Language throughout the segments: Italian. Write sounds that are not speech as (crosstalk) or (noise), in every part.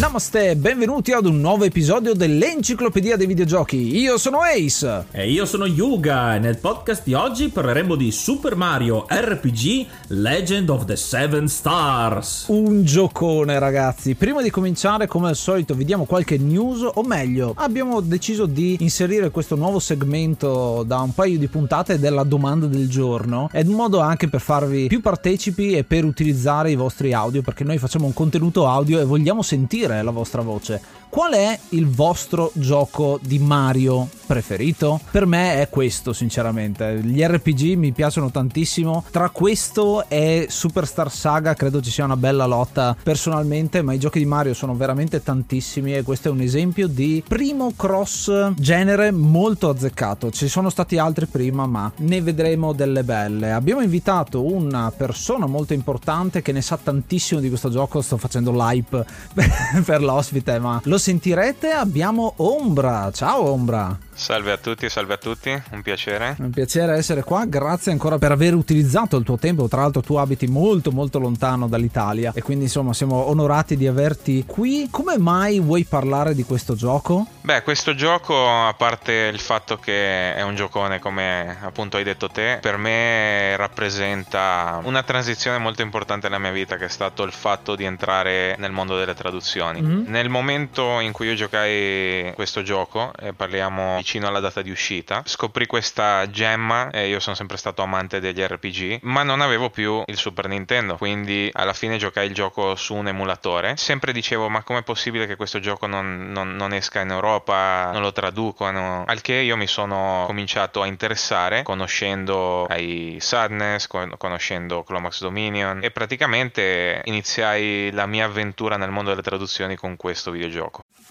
Namaste, benvenuti ad un nuovo episodio dell'Enciclopedia dei Videogiochi. Io sono Ace. E io sono Yuga e nel podcast di oggi parleremo di Super Mario RPG Legend of the Seven Stars. Un giocone ragazzi. Prima di cominciare come al solito vi diamo qualche news o meglio abbiamo deciso di inserire questo nuovo segmento da un paio di puntate della domanda del giorno. È un modo anche per farvi più partecipi e per utilizzare i vostri audio perché noi facciamo un contenuto audio e vogliamo sentire la vostra voce. Qual è il vostro gioco di Mario preferito? Per me è questo, sinceramente. Gli RPG mi piacciono tantissimo. Tra questo e Superstar Saga credo ci sia una bella lotta personalmente, ma i giochi di Mario sono veramente tantissimi e questo è un esempio di primo cross genere molto azzeccato. Ci sono stati altri prima, ma ne vedremo delle belle. Abbiamo invitato una persona molto importante che ne sa tantissimo di questo gioco. Sto facendo l'hype (laughs) per l'ospite, ma lo sentirete. Abbiamo Ombra. Ciao Ombra. Salve a tutti, salve a tutti, un piacere. Un piacere essere qua, grazie ancora per aver utilizzato il tuo tempo, tra l'altro tu abiti molto molto lontano dall'Italia e quindi insomma siamo onorati di averti qui. Come mai vuoi parlare di questo gioco? Beh, questo gioco, a parte il fatto che è un giocone come appunto hai detto te, per me rappresenta una transizione molto importante nella mia vita che è stato il fatto di entrare nel mondo delle traduzioni. Mm-hmm. Nel momento in cui io giocai questo gioco, e parliamo vicino alla data di uscita. Scoprì questa gemma e io sono sempre stato amante degli RPG, ma non avevo più il Super Nintendo, quindi alla fine giocai il gioco su un emulatore. Sempre dicevo, ma com'è possibile che questo gioco non, non, non esca in Europa, non lo traducono? Al che io mi sono cominciato a interessare, conoscendo i Sadness, conoscendo Clomax Dominion e praticamente iniziai la mia avventura nel mondo delle traduzioni con questo videogioco.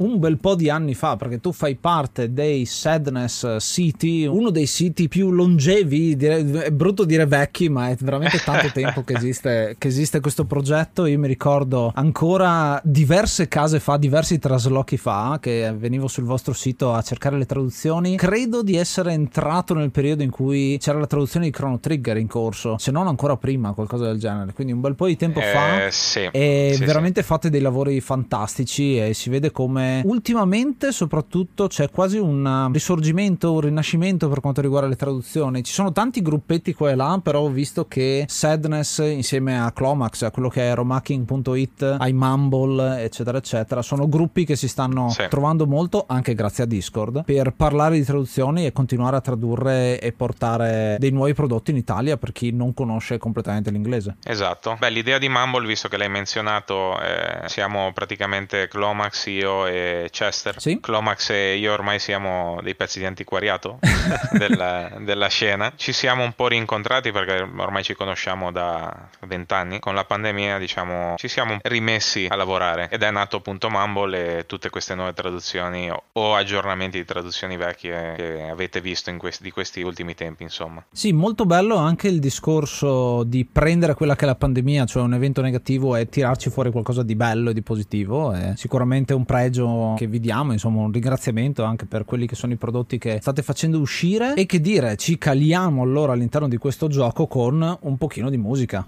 un bel po' di anni fa, perché tu fai parte dei Sadness City, uno dei siti più longevi, direi, è brutto dire vecchi, ma è veramente tanto (laughs) tempo che esiste, che esiste, questo progetto. Io mi ricordo ancora diverse case fa, diversi traslochi fa, che venivo sul vostro sito a cercare le traduzioni. Credo di essere entrato nel periodo in cui c'era la traduzione di Chrono Trigger in corso, se non ancora prima, qualcosa del genere. Quindi un bel po' di tempo eh, fa. Sì, e sì, veramente sì. fate dei lavori fantastici e si vede come ultimamente soprattutto c'è quasi un risorgimento, un rinascimento per quanto riguarda le traduzioni. Ci sono tanti gruppetti qua e là, però ho visto che Sadness insieme a Clomax, a quello che è romacking.it, ai Mumble, eccetera, eccetera, sono gruppi che si stanno Sì. trovando molto, anche grazie a Discord, per parlare di traduzioni e continuare a tradurre e portare dei nuovi prodotti in Italia per chi non conosce completamente l'inglese. Esatto. Beh, l'idea di Mumble, visto che l'hai menzionato, eh, siamo praticamente Clomax, io e e Chester. Sì. Clomax e io ormai siamo dei pezzi di antiquariato (laughs) della, della scena. Ci siamo un po' rincontrati perché ormai ci conosciamo da vent'anni. Con la pandemia, diciamo, ci siamo rimessi a lavorare ed è nato appunto Mumble e tutte queste nuove traduzioni o aggiornamenti di traduzioni vecchie che avete visto questi, di questi ultimi tempi, insomma. Sì, molto bello anche il discorso di prendere quella che è la pandemia, cioè un evento negativo e tirarci fuori qualcosa di bello e di positivo. È sicuramente un pregio che vi diamo, insomma, un ringraziamento anche per quelli che sono i prodotti che state facendo uscire e che dire, ci caliamo allora all'interno di questo gioco con un pochino di musica.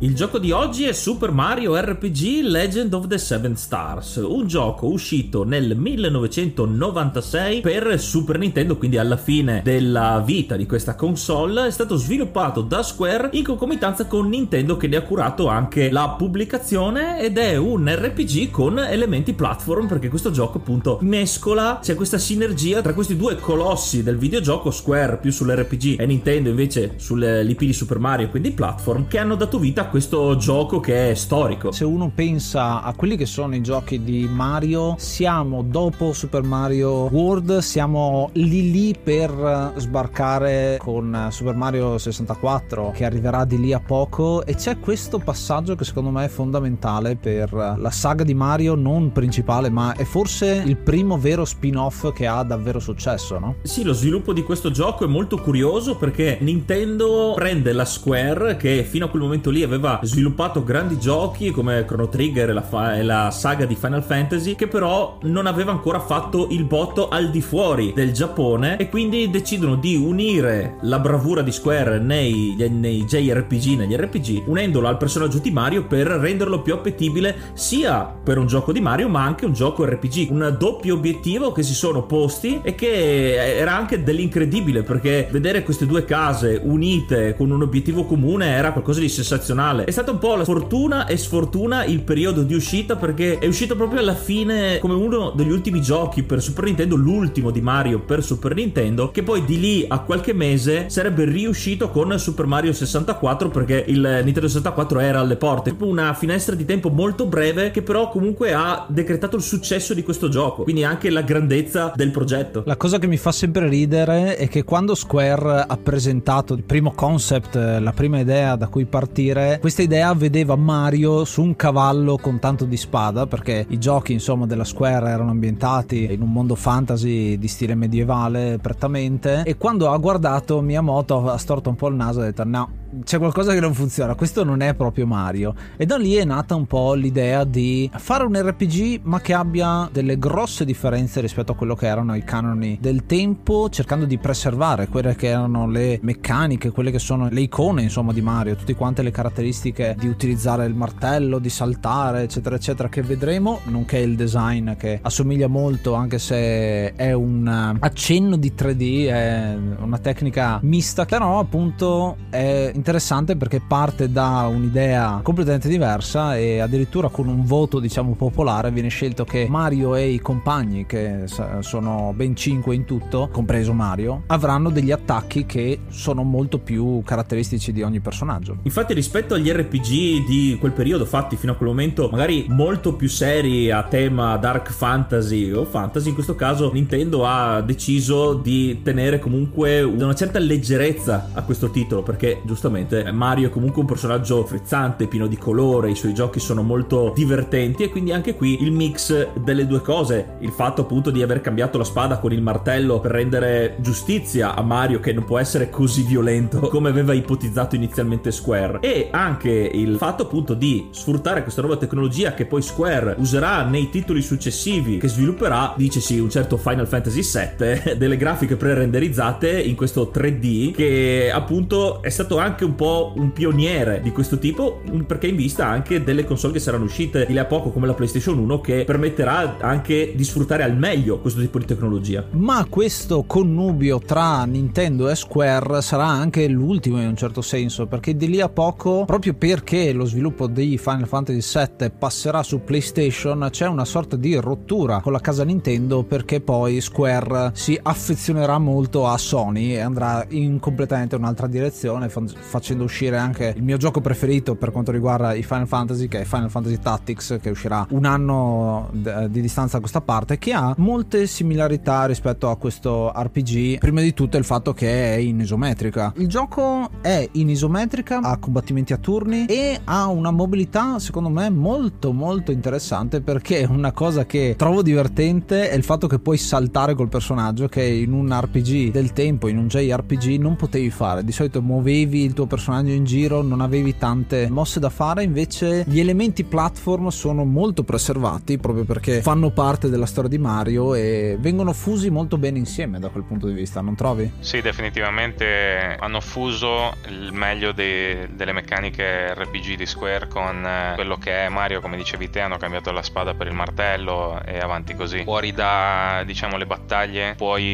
Il gioco di oggi è Super Mario RPG Legend of the Seven Stars, un gioco uscito nel 1996 per Super Nintendo, quindi alla fine della vita di questa console, è stato sviluppato da Square in concomitanza con Nintendo che ne ha curato anche la pubblicazione ed è un RPG con elementi platform perché questo gioco appunto mescola, c'è questa sinergia tra questi due colossi del videogioco, Square più sull'RPG e Nintendo invece sull'IP di Super Mario, quindi platform, che hanno dato vita a questo gioco che è storico. Se uno pensa a quelli che sono i giochi di Mario, siamo dopo Super Mario World, siamo lì lì per sbarcare con Super Mario 64 che arriverà di lì a poco e c'è questo passaggio che secondo me è fondamentale per la saga di Mario non principale ma è forse il primo vero spin-off che ha davvero successo, no? Sì, lo sviluppo di questo gioco è molto curioso perché Nintendo prende la Square che fino a quel momento lì aveva sviluppato grandi giochi come Chrono Trigger e la, fa- e la saga di Final Fantasy che però non aveva ancora fatto il botto al di fuori del Giappone e quindi decidono di unire la bravura di Square nei, nei JRPG, negli RPG, unendolo al personaggio di Mario per renderlo più appetibile sia per un gioco di Mario ma anche un gioco RPG. Un doppio obiettivo che si sono posti e che era anche dell'incredibile perché vedere queste due case unite con un obiettivo comune era qualcosa di sensazionale finale. È stata un po' la fortuna e sfortuna il periodo di uscita perché è uscito proprio alla fine come uno degli ultimi giochi per Super Nintendo, l'ultimo di Mario per Super Nintendo, che poi di lì a qualche mese sarebbe riuscito con Super Mario 64 perché il Nintendo 64 era alle porte. Una finestra di tempo molto breve che però comunque ha decretato il successo di questo gioco, quindi anche la grandezza del progetto. La cosa che mi fa sempre ridere è che quando Square ha presentato il primo concept, la prima idea da cui partire, questa idea vedeva Mario su un cavallo con tanto di spada, perché i giochi insomma della Square erano ambientati in un mondo fantasy di stile medievale prettamente e quando ha guardato Miyamoto ha storto un po' il naso e ha detto no c'è qualcosa che non funziona, questo non è proprio Mario. E da lì è nata un po' l'idea di fare un RPG ma che abbia delle grosse differenze rispetto a quello che erano i canoni del tempo, cercando di preservare quelle che erano le meccaniche, quelle che sono le icone insomma di Mario, tutte quante le caratteristiche di utilizzare il martello, di saltare, eccetera, eccetera, che vedremo, nonché il design che assomiglia molto anche se è un accenno di 3D, è una tecnica mista, però appunto è interessante perché parte da un'idea completamente diversa e addirittura con un voto diciamo popolare viene scelto che Mario e i compagni che sono ben 5 in tutto compreso Mario avranno degli attacchi che sono molto più caratteristici di ogni personaggio. Infatti rispetto agli RPG di quel periodo fatti fino a quel momento magari molto più seri a tema dark fantasy o fantasy in questo caso Nintendo ha deciso di tenere comunque una certa leggerezza a questo titolo perché giustamente giustamente Mario è comunque un personaggio frizzante, pieno di colore, i suoi giochi sono molto divertenti e quindi anche qui il mix delle due cose, il fatto appunto di aver cambiato la spada con il martello per rendere giustizia a Mario che non può essere così violento (laughs) come aveva ipotizzato inizialmente Square e anche il fatto appunto di sfruttare questa nuova tecnologia che poi Square userà nei titoli successivi che svilupperà, dice sì, un certo Final Fantasy VII, (laughs) delle grafiche pre-renderizzate in questo 3D che appunto è stato anche anche un po' un pioniere di questo tipo perché in vista anche delle console che saranno uscite di lì a poco come la PlayStation 1 che permetterà anche di sfruttare al meglio questo tipo di tecnologia. Ma questo connubio tra Nintendo e Square sarà anche l'ultimo in un certo senso perché di lì a poco proprio perché lo sviluppo di Final Fantasy VII passerà su PlayStation c'è una sorta di rottura con la casa Nintendo perché poi Square si affezionerà molto a Sony e andrà in completamente un'altra direzione facendo uscire anche il mio gioco preferito per quanto riguarda i Final Fantasy che è Final Fantasy Tactics che uscirà un anno di distanza a questa parte che ha molte similarità rispetto a questo RPG prima di tutto il fatto che è in isometrica. Il gioco è in isometrica ha combattimenti a turni e ha una mobilità secondo me molto molto interessante perché una cosa che trovo divertente è il fatto che puoi saltare col personaggio che in un RPG del tempo in un JRPG non potevi fare. Di solito muovevi il tuo personaggio in giro non avevi tante mosse da fare invece gli elementi platform sono molto preservati proprio perché fanno parte della storia di Mario e vengono fusi molto bene insieme da quel punto di vista non trovi? Sì definitivamente hanno fuso il meglio dei, delle meccaniche RPG di Square con eh, quello che è Mario, come dicevi te, hanno cambiato la spada per il martello e avanti così. Fuori da diciamo le battaglie puoi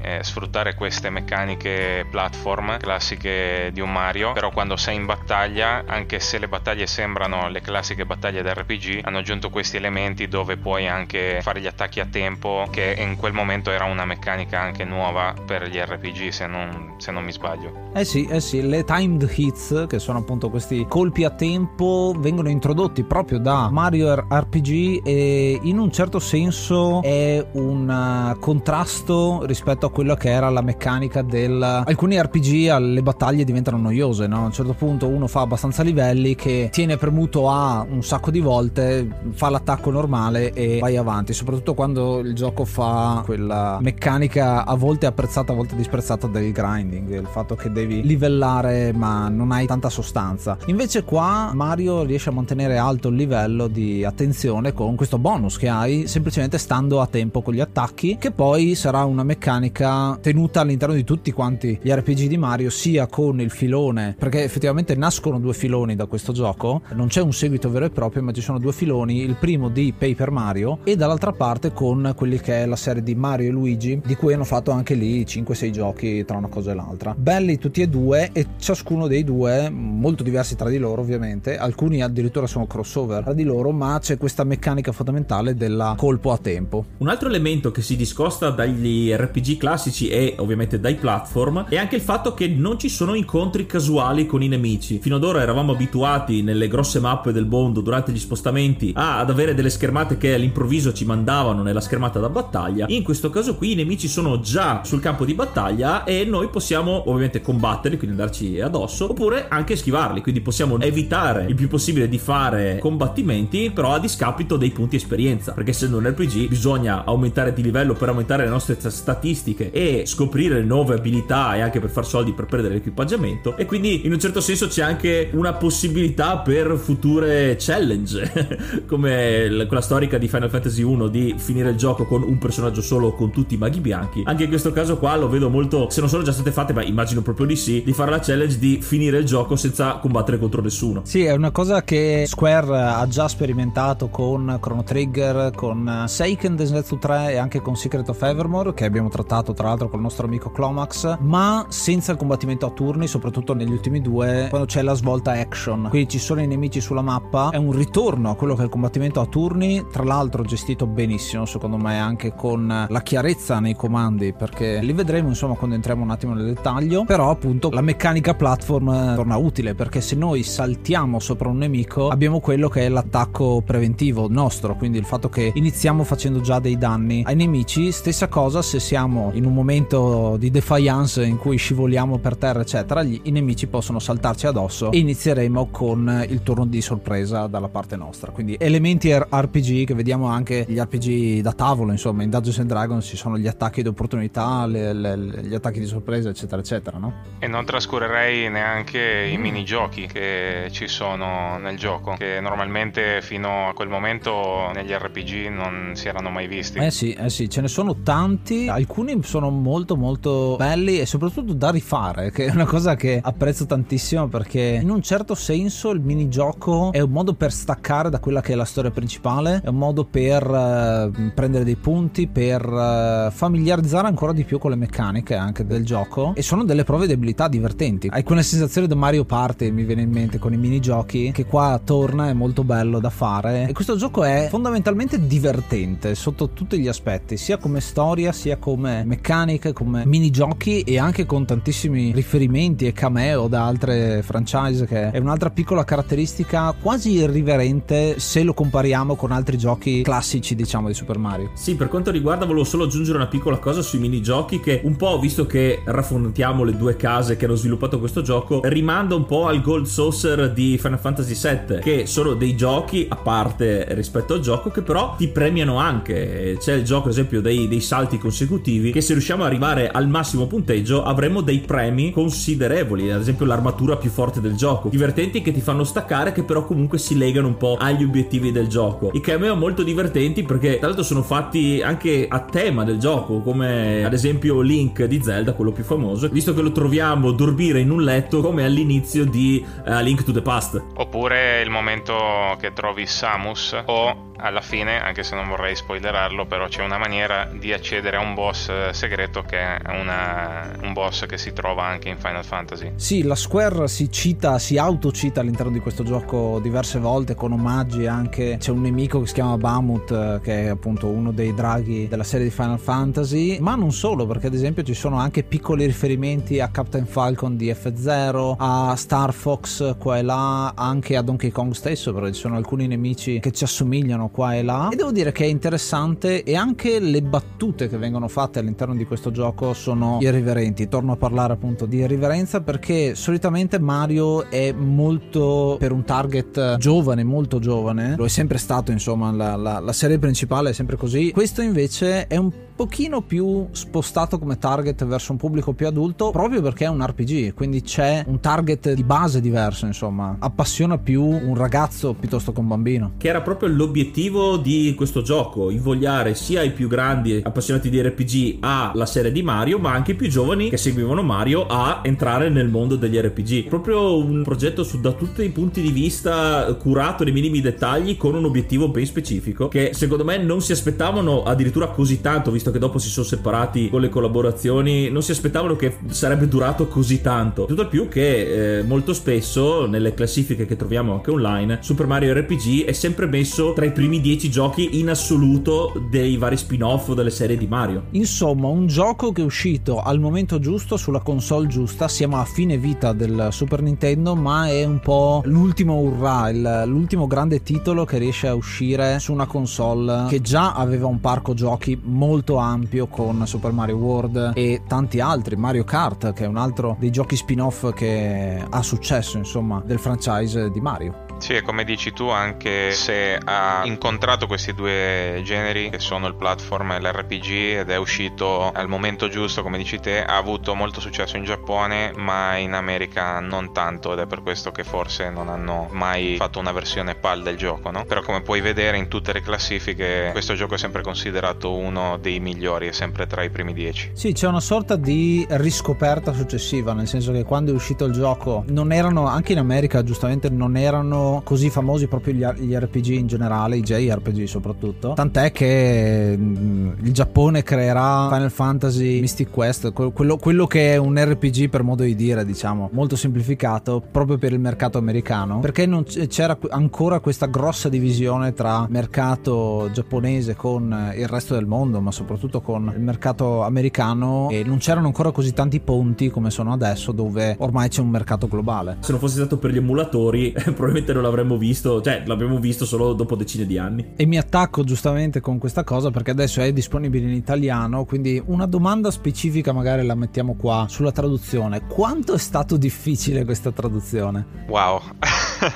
eh, sfruttare queste meccaniche platform classiche di un Mario, però quando sei in battaglia, anche se le battaglie sembrano le classiche battaglie da RPG, hanno aggiunto questi elementi dove puoi anche fare gli attacchi a tempo, che in quel momento era una meccanica anche nuova per gli RPG, se non, se non mi sbaglio. Eh sì, eh sì, le timed hits, che sono appunto questi colpi a tempo, vengono introdotti proprio da Mario RPG e in un certo senso è un uh, contrasto rispetto a quello che era la meccanica del alcuni RPG alle battaglie diventano noiose no? a un certo punto uno fa abbastanza livelli che tiene premuto A un sacco di volte fa l'attacco normale e vai avanti soprattutto quando il gioco fa quella meccanica a volte apprezzata a volte disprezzata del grinding il fatto che devi livellare ma non hai tanta sostanza invece qua Mario riesce a mantenere alto il livello di attenzione con questo bonus che hai semplicemente stando a tempo con gli attacchi che poi sarà una meccanica tenuta all'interno di tutti quanti gli RPG di Mario sia con il filone perché effettivamente nascono due filoni da questo gioco. Non c'è un seguito vero e proprio ma ci sono due filoni il primo di Paper Mario e dall'altra parte con quelli che è la serie di Mario e Luigi di cui hanno fatto anche lì 5-6 giochi tra una cosa e l'altra. Belli tutti e due e ciascuno dei due molto diversi tra di loro ovviamente alcuni addirittura sono crossover tra di loro ma c'è questa meccanica fondamentale della colpo a tempo. Un altro elemento che si discosta dagli RPG classici e ovviamente dai platform è anche il fatto che non ci sono incontri casuali con i nemici fino ad ora eravamo abituati nelle grosse mappe del mondo durante gli spostamenti ad avere delle schermate che all'improvviso ci mandavano nella schermata da battaglia in questo caso qui i nemici sono già sul campo di battaglia e noi possiamo ovviamente combatterli quindi andarci addosso oppure anche schivarli quindi possiamo evitare il più possibile di fare combattimenti, però a discapito dei punti esperienza. Perché essendo un RPG bisogna aumentare di livello per aumentare le nostre statistiche e scoprire nuove abilità e anche per far soldi per prendere l'equipaggiamento. E quindi in un certo senso c'è anche una possibilità per future challenge, (laughs) come quella storica di Final Fantasy 1 di finire il gioco con un personaggio solo con tutti i maghi bianchi. Anche in questo caso qua lo vedo molto, se non sono già state fatte, ma immagino proprio di sì, di fare la challenge di finire il gioco senza combattere contro nessuno. Sì, è una cosa che Square ha già sperimentato con Chrono Trigger, con Seiken Densetsu 3 e anche con Secret of Evermore, che abbiamo trattato tra l'altro col nostro amico Clomax, ma senza il combattimento a turni, soprattutto negli ultimi due, quando c'è la svolta action. Quindi ci sono i nemici sulla mappa, è un ritorno a quello che è il combattimento a turni, tra l'altro gestito benissimo, secondo me, anche con la chiarezza nei comandi, perché li vedremo insomma quando entriamo un attimo nel dettaglio, però appunto la meccanica platform torna utile, perché se noi saltiamo sopra un nemico abbiamo quello che è l'attacco preventivo nostro, quindi il fatto che iniziamo facendo già dei danni ai nemici. Stessa cosa se siamo in un momento di defiance in cui scivoliamo per terra, eccetera, gli, i nemici possono saltarci addosso e inizieremo con il turno di sorpresa dalla parte nostra. Quindi elementi RPG che vediamo anche gli RPG da tavolo, insomma, in Dungeons and Dragons ci sono gli attacchi di opportunità, le, le, gli attacchi di sorpresa, eccetera, eccetera, no? E non trascurerei neanche i minigiochi che ci sono nel gioco, che normalmente fino a quel momento negli RPG non si erano mai visti. Eh sì, eh sì, ce ne sono tanti, alcuni sono molto molto belli e soprattutto da rifare, che è una cosa che apprezzo tantissimo perché in un certo senso il minigioco è un modo per staccare da quella che è la storia principale, è un modo per uh, prendere dei punti, per uh, familiarizzare ancora di più con le meccaniche anche del gioco e sono delle prove di abilità divertenti. Hai quella sensazione da Mario Party, mi viene in mente con i minigiochi, che qua torna, è molto bello da fare e questo gioco è fondamentalmente divertente sotto tutti gli aspetti, sia come storia, sia come meccaniche, come minigiochi e anche con tantissimi riferimenti e cameo da altre franchise che è un'altra piccola caratteristica quasi irriverente se lo compariamo con altri giochi classici diciamo di Super Mario. Sì, per quanto riguarda volevo solo aggiungere una piccola cosa sui minigiochi che un po' visto che raffrontiamo le due case che hanno sviluppato questo gioco rimanda un po' al Gold Saucer di Final Fantasy VII che sono dei giochi a parte rispetto al gioco che però ti premiano anche c'è il gioco ad esempio dei, dei salti consecutivi che se riusciamo ad arrivare al massimo punteggio avremo dei premi considerevoli ad esempio l'armatura più forte del gioco. Divertenti che ti fanno staccare che però comunque si legano un po' agli obiettivi del gioco. I cameo molto divertenti perché tra l'altro sono fatti anche a tema del gioco come ad esempio Link di Zelda quello più famoso. Visto che lo troviamo dormire in un letto come all'inizio di uh, Link to the Past. Oppure il momento che trovi Samus o alla fine, anche se non vorrei spoilerarlo, però c'è una maniera di accedere a un boss eh, segreto che è una, un boss che si trova anche in Final Fantasy. Sì, la Square si cita, si autocita all'interno di questo gioco diverse volte con omaggi anche. C'è un nemico che si chiama Bamut, eh, che è appunto uno dei draghi della serie di Final Fantasy, ma non solo, perché ad esempio ci sono anche piccoli riferimenti a Captain Falcon di F0, a Star Fox qua e là, anche a Donkey Kong stesso, perché ci sono alcuni nemici che ci assomigliano qua e là e devo dire che è interessante e anche le battute che vengono fatte all'interno di questo gioco sono irriverenti torno a parlare appunto di irriverenza perché solitamente Mario è molto per un target giovane molto giovane. Lo è sempre stato insomma la, la, la serie principale è sempre così. Questo invece è un pochino più spostato come target verso un pubblico più adulto proprio perché è un RPG quindi c'è un target di base diverso insomma. Appassiona più un ragazzo piuttosto che un bambino. Che era proprio l'obiettivo di questo gioco invogliare sia i più grandi appassionati di RPG alla serie di Mario ma anche i più giovani che seguivano Mario a entrare nel mondo degli RPG proprio un progetto su, da tutti i punti di vista curato nei minimi dettagli con un obiettivo ben specifico che secondo me non si aspettavano addirittura così tanto visto visto che dopo si sono separati con le collaborazioni, non si aspettavano che sarebbe durato così tanto. Tutto più che eh, molto spesso nelle classifiche che troviamo anche online, Super Mario RPG è sempre messo tra i primi 10 giochi in assoluto dei vari spin-off o delle serie di Mario. Insomma, un gioco che è uscito al momento giusto sulla console giusta, siamo a fine vita del Super Nintendo, ma è un po' l'ultimo urrà, l'ultimo grande titolo che riesce a uscire su una console che già aveva un parco giochi molto ampio con Super Mario World e tanti altri, Mario Kart che è un altro dei giochi spin-off che ha successo insomma del franchise di Mario. Sì, e come dici tu, anche se ha incontrato questi due generi, che sono il platform e l'RPG, ed è uscito al momento giusto, come dici te, ha avuto molto successo in Giappone, ma in America non tanto, ed è per questo che forse non hanno mai fatto una versione PAL del gioco, no? Però come puoi vedere in tutte le classifiche, questo gioco è sempre considerato uno dei migliori, è sempre tra i primi dieci. Sì, c'è una sorta di riscoperta successiva, nel senso che quando è uscito il gioco non erano, anche in America giustamente, non erano così famosi proprio gli, gli RPG in generale, i JRPG soprattutto. Tant'è che mm, il Giappone creerà Final Fantasy Mystic Quest, quello, quello, che è un RPG per modo di dire, diciamo, molto semplificato, proprio per il mercato americano, perché non c'era ancora questa grossa divisione tra mercato giapponese con il resto del mondo, ma soprattutto con il mercato americano e non c'erano ancora così tanti ponti come sono adesso dove ormai c'è un mercato globale. Se non fosse stato per gli emulatori, (laughs) probabilmente non non l'avremmo visto, cioè l'abbiamo visto solo dopo decine di anni. E mi attacco giustamente con questa cosa perché adesso è disponibile in italiano, quindi una domanda specifica magari la mettiamo qua sulla traduzione. Quanto è stato difficile questa traduzione? Wow.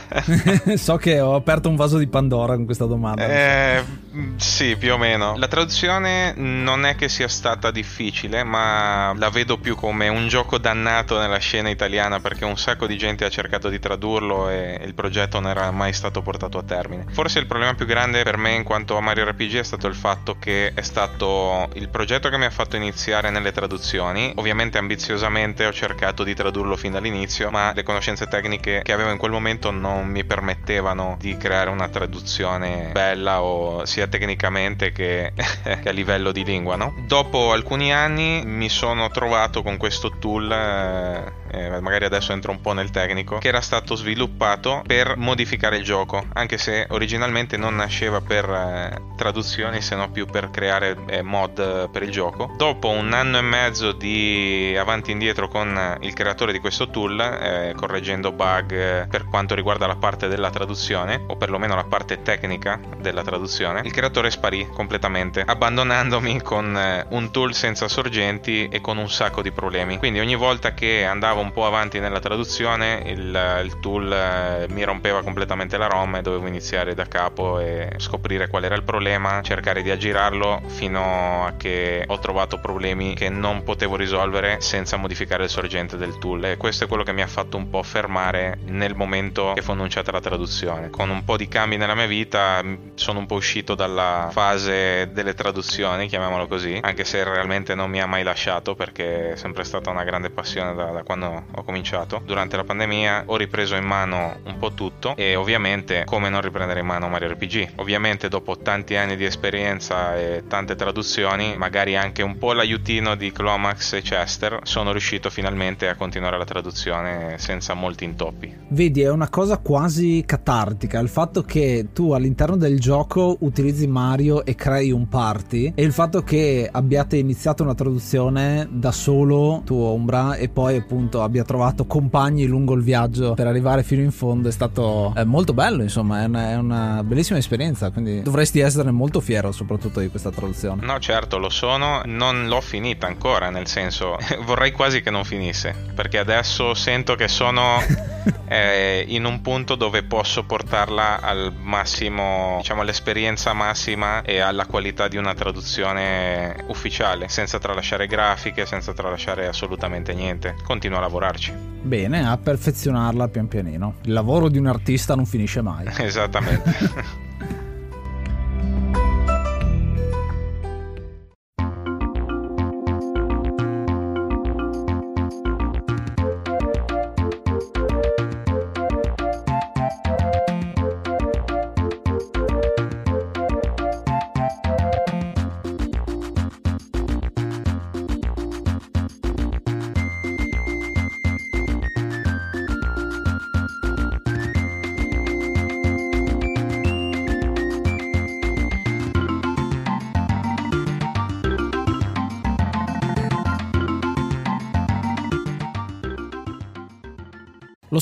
(laughs) so che ho aperto un vaso di Pandora con questa domanda. Eh Mm, sì, più o meno. La traduzione non è che sia stata difficile, ma la vedo più come un gioco dannato nella scena italiana perché un sacco di gente ha cercato di tradurlo e il progetto non era mai stato portato a termine. Forse il problema più grande per me in quanto a Mario RPG è stato il fatto che è stato il progetto che mi ha fatto iniziare nelle traduzioni. Ovviamente ambiziosamente ho cercato di tradurlo fin dall'inizio, ma le conoscenze tecniche che avevo in quel momento non mi permettevano di creare una traduzione bella o sia tecnicamente che, (laughs) che a livello di lingua, no? Dopo alcuni anni mi sono trovato con questo tool eh, eh, magari adesso entro un po' nel tecnico, che era stato sviluppato per modificare il gioco, anche se originalmente non nasceva per eh, traduzioni, se no più per creare eh, mod per il gioco. Dopo un anno e mezzo di avanti e indietro con il creatore di questo tool, eh, correggendo bug eh, per quanto riguarda la parte della traduzione, o perlomeno la parte tecnica della traduzione, il creatore sparì completamente, abbandonandomi con eh, un tool senza sorgenti e con un sacco di problemi. Quindi ogni volta che andavo un po' avanti nella traduzione, il, il tool eh, mi rompeva completamente la ROM e dovevo iniziare da capo e scoprire qual era il problema, cercare di aggirarlo fino a che ho trovato problemi che non potevo risolvere senza modificare il sorgente del tool e questo è quello che mi ha fatto un po' fermare nel momento che fu annunciata la traduzione. Con un po' di cambi nella mia vita sono un po' uscito dalla fase delle traduzioni, chiamiamolo così, anche se realmente non mi ha mai lasciato perché è sempre stata una grande passione da, da quando ho cominciato. Durante la pandemia ho ripreso in mano un po' tutto e ovviamente come non riprendere in mano Mario RPG. Ovviamente dopo tanti anni di esperienza e tante traduzioni, magari anche un po' l'aiutino di Clomax e Chester, sono riuscito finalmente a continuare la traduzione senza molti intoppi. Vedi, è una cosa quasi catartica il fatto che tu all'interno del gioco utilizzi Mario e crei un party e il fatto che abbiate iniziato una traduzione da solo, tu Ombra, e poi appunto abbia trovato compagni lungo il viaggio per arrivare fino in fondo è stato è molto bello, insomma, è una, è una, bellissima esperienza, quindi dovresti esserne molto fiero soprattutto di questa traduzione. No, certo, lo sono, non l'ho finita ancora, nel senso (laughs) vorrei quasi che non finisse, perché adesso sento che sono (laughs) (laughs) eh, in un punto dove posso portarla al massimo, diciamo all'esperienza massima e alla qualità di una traduzione ufficiale, senza tralasciare grafiche, senza tralasciare assolutamente niente. Continuo a lavorarci. Bene, a perfezionarla pian pianino. Il lavoro di un artista non finisce mai. (laughs) Esattamente. (laughs)